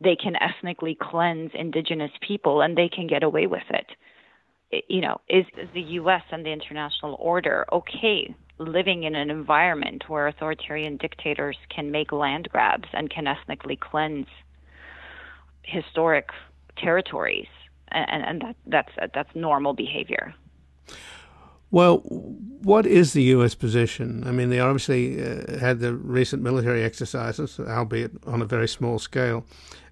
Speaker 5: They can ethnically cleanse indigenous people and they can get away with it. You know, is, is the U.S. and the international order okay living in an environment where authoritarian dictators can make land grabs and can ethnically cleanse historic territories, and, and that, that's that's normal behavior.
Speaker 1: Well, what is the U.S. position? I mean, they obviously uh, had the recent military exercises, albeit on a very small scale.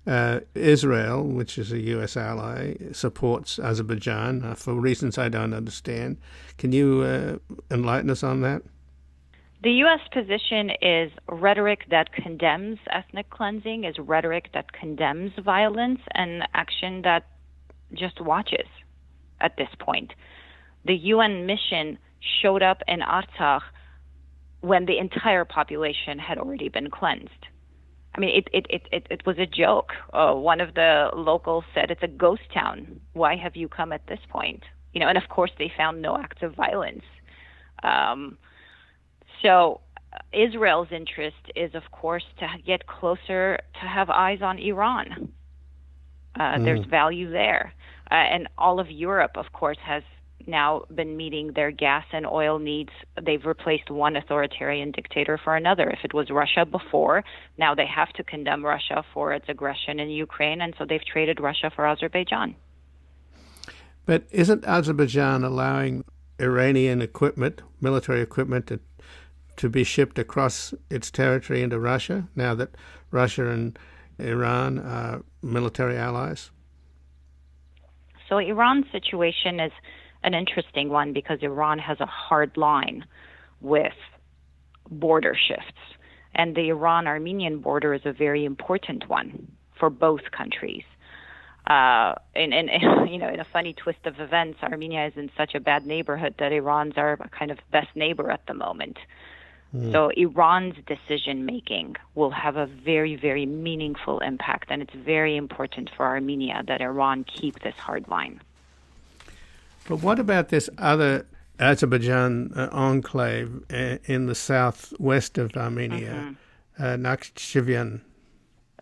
Speaker 1: Uh, Israel, which is a U.S. ally, supports Azerbaijan uh, for reasons I don't understand. Can you uh, enlighten us on that?
Speaker 5: The U.S. position is rhetoric that condemns ethnic cleansing, is rhetoric that condemns violence, and action that just watches at this point. The UN mission showed up in Artsakh when the entire population had already been cleansed. I mean, it it it it, it was a joke. Uh, one of the locals said it's a ghost town. Why have you come at this point? You know, and of course they found no acts of violence. Um, so uh, Israel's interest is, of course, to get closer, to have eyes on Iran. Uh, mm. There's value there, uh, and all of Europe, of course, has now been meeting their gas and oil needs. They've replaced one authoritarian dictator for another. If it was Russia before, now they have to condemn Russia for its aggression in Ukraine, and so they've traded Russia for Azerbaijan.
Speaker 1: But isn't Azerbaijan allowing Iranian equipment, military equipment, to, to be shipped across its territory into Russia now that Russia and Iran are military allies?
Speaker 5: So Iran's situation is an interesting one because Iran has a hard line with border shifts. And the Iran Armenian border is a very important one for both countries. Uh, and, [laughs] and, you know, in a funny twist of events, Armenia is in such a bad neighborhood that Iran's our kind of best neighbor at the moment. Mm. So Iran's decision making will have a very, very meaningful impact, and it's very important for Armenia that Iran keep this hard line.
Speaker 1: But what about this other Azerbaijan uh, enclave uh, in the southwest of Armenia, mm-hmm. uh, Nakhchivan?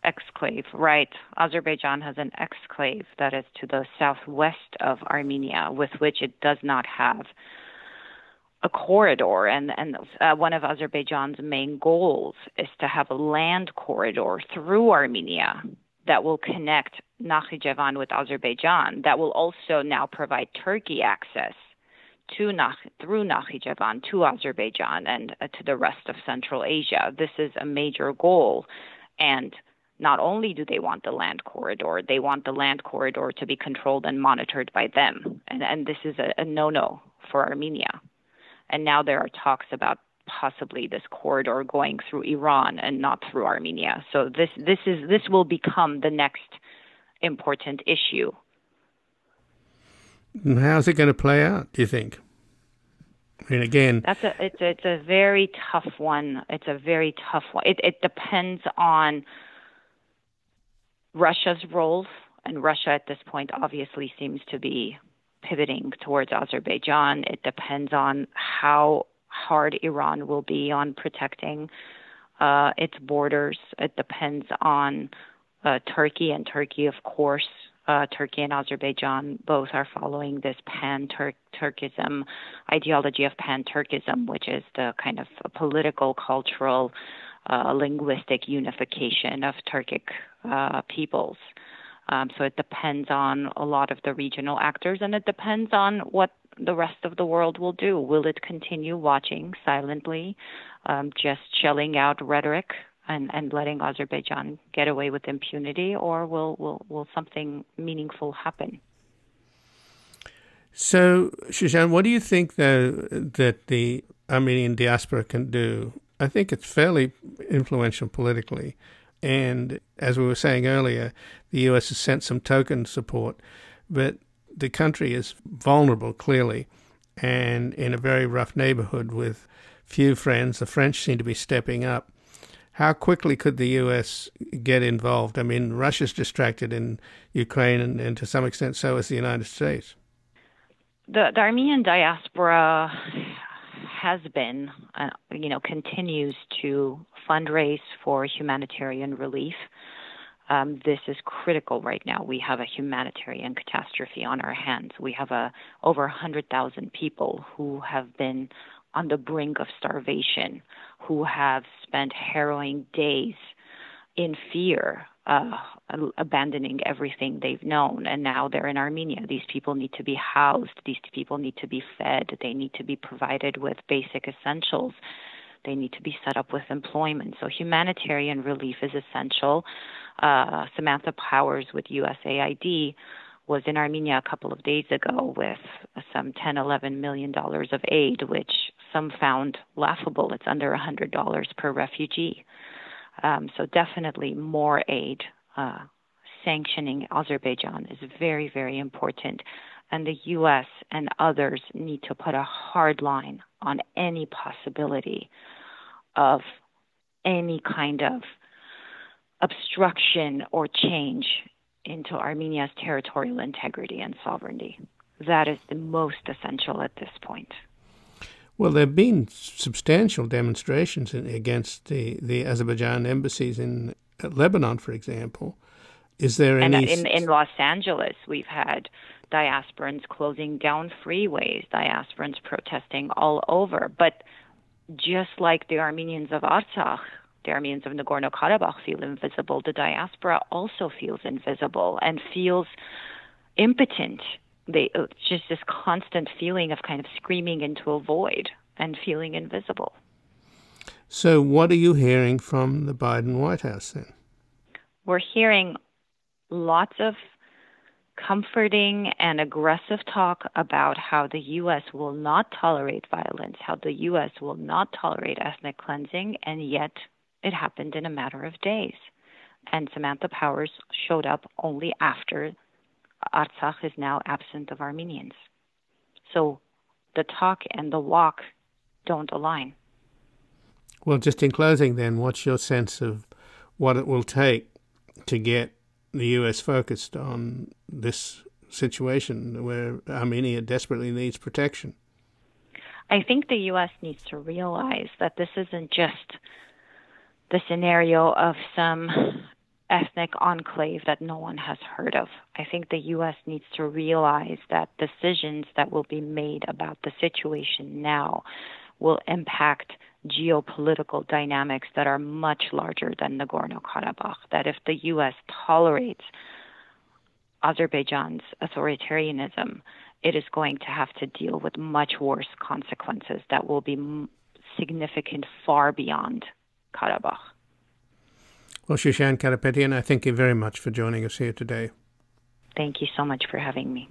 Speaker 5: Exclave, right. Azerbaijan has an exclave that is to the southwest of Armenia, with which it does not have a corridor. And, and uh, one of Azerbaijan's main goals is to have a land corridor through Armenia that will connect Nakhichevan with Azerbaijan that will also now provide Turkey access to through Nakhichevan to Azerbaijan and uh, to the rest of Central Asia. This is a major goal, and not only do they want the land corridor, they want the land corridor to be controlled and monitored by them, and, and this is a, a no-no for Armenia. And now there are talks about possibly this corridor going through Iran and not through Armenia. So this this is this will become the next important issue.
Speaker 1: How's it going to play out? Do you think? I mean, again,
Speaker 5: that's a it's a, it's a very tough one. It's a very tough one. It it depends on Russia's roles, and Russia at this point obviously seems to be pivoting towards Azerbaijan. It depends on how hard Iran will be on protecting uh, its borders. It depends on uh, Turkey, and Turkey, of course, uh, Turkey and Azerbaijan both are following this pan Turkism ideology of pan Turkism, which is the kind of political, cultural, uh, linguistic unification of Turkic uh, peoples. Um, so it depends on a lot of the regional actors, and it depends on what the rest of the world will do. Will it continue watching silently, um, just shelling out rhetoric and, and letting Azerbaijan get away with impunity, or will, will, will something meaningful happen?
Speaker 1: So, Shushan, what do you think though, that the Armenian diaspora can do? I think it's fairly influential politically And as we were saying earlier, the US has sent some token support, but the country is vulnerable, clearly, and in a very rough neighborhood with few friends. The French seem to be stepping up. How quickly could the U.S. get involved? I mean, Russia's distracted in Ukraine, and, and to some extent, so is the United States.
Speaker 5: The, the Armenian diaspora has been, uh, you know, continues to fundraise for humanitarian relief. Um, this is critical right now. We have a humanitarian catastrophe on our hands. We have a, over 100,000 people who have been on the brink of starvation, who have spent harrowing days in fear, uh, abandoning everything they've known, and now they're in Armenia. These people need to be housed. These people need to be fed. They need to be provided with basic essentials. They need to be set up with employment. So humanitarian relief is essential. Uh, Samantha Powers with USAID was in Armenia a couple of days ago with some 10, 11 million dollars of aid, which some found laughable. It's under hundred dollars per refugee. Um, so definitely more aid. Uh, sanctioning Azerbaijan is very, very important. And the U.S. and others need to put a hard line on any possibility of any kind of obstruction or change into Armenia's territorial integrity and sovereignty. That is the most essential at this point.
Speaker 1: Well, there have been substantial demonstrations against the, the Azerbaijan embassies in Lebanon, for example. Is there uh,
Speaker 5: any?
Speaker 1: And
Speaker 5: in, in Los Angeles, we've had diasporans closing down freeways, diasporans protesting all over. But just like the Armenians of Artsakh, the Armenians of Nagorno Karabakh feel invisible, the diaspora also feels invisible and feels impotent. They uh, just this constant feeling of kind of screaming into a void and feeling invisible.
Speaker 1: So, what are you hearing from the Biden White House then?
Speaker 5: We're hearing lots of comforting and aggressive talk about how the U.S. will not tolerate violence, how the U.S. will not tolerate ethnic cleansing, and yet it happened in a matter of days. And Samantha Powers showed up only after Artsakh is now absent of Armenians. So the talk and the walk don't align.
Speaker 1: Well, just in closing, then, what's your sense of what it will take to get the U.S. focused on this situation where Armenia desperately needs protection?
Speaker 5: I think the U.S. needs to realize that this isn't just the scenario of some ethnic enclave that no one has heard of. I think the U.S. needs to realize that decisions that will be made about the situation now will impact geopolitical dynamics that are much larger than Nagorno Karabakh. That if the U.S. tolerates Azerbaijan's authoritarianism, it is going to have to deal with much worse consequences that will be significant far beyond Karabakh.
Speaker 1: Well, Shushan Karapetian, I thank you very much for joining us here today.
Speaker 5: Thank you so much for having me.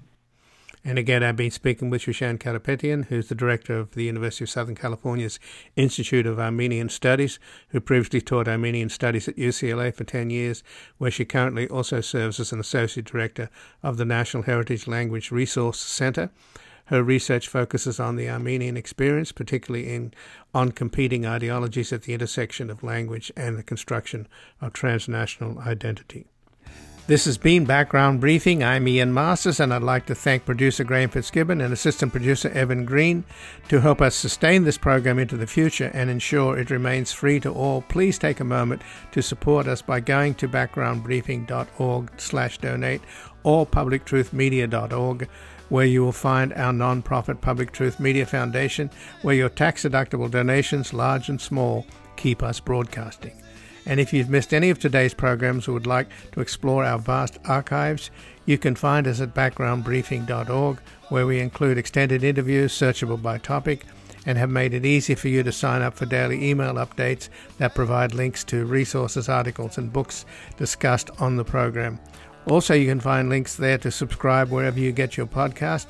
Speaker 1: And again, I've been speaking with Shushan Karapetian, who's the director of the University of Southern California's Institute of Armenian Studies, who previously taught Armenian Studies at UCLA for 10 years, where she currently also serves as an associate director of the National Heritage Language Resource Center. Her research focuses on the Armenian experience, particularly in on competing ideologies at the intersection of language and the construction of transnational identity. This has been Background Briefing. I'm Ian Masters, and I'd like to thank producer Graham Fitzgibbon and assistant producer Evan Green to help us sustain this program into the future and ensure it remains free to all. Please take a moment to support us by going to backgroundbriefing.org/donate or publictruthmedia.org where you will find our non-profit Public Truth Media Foundation, where your tax-deductible donations, large and small, keep us broadcasting. And if you've missed any of today's programs or would like to explore our vast archives, you can find us at backgroundbriefing.org, where we include extended interviews searchable by topic and have made it easy for you to sign up for daily email updates that provide links to resources, articles, and books discussed on the program. Also, you can find links there to subscribe wherever you get your podcast,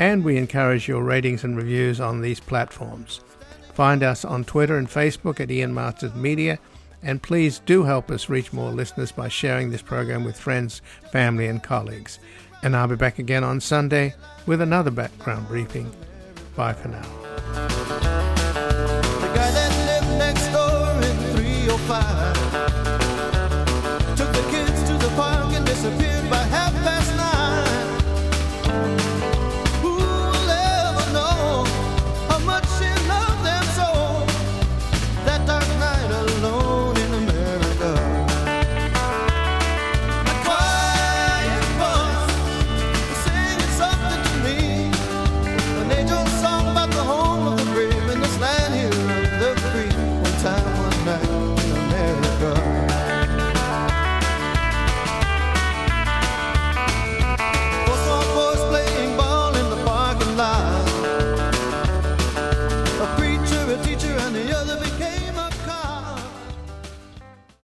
Speaker 1: and we encourage your ratings and reviews on these platforms. Find us on Twitter and Facebook at Ian Masters Media, And please do help us reach more listeners by sharing this program with friends, family, and colleagues. And I'll be back again on Sunday with another background briefing. Bye for now. The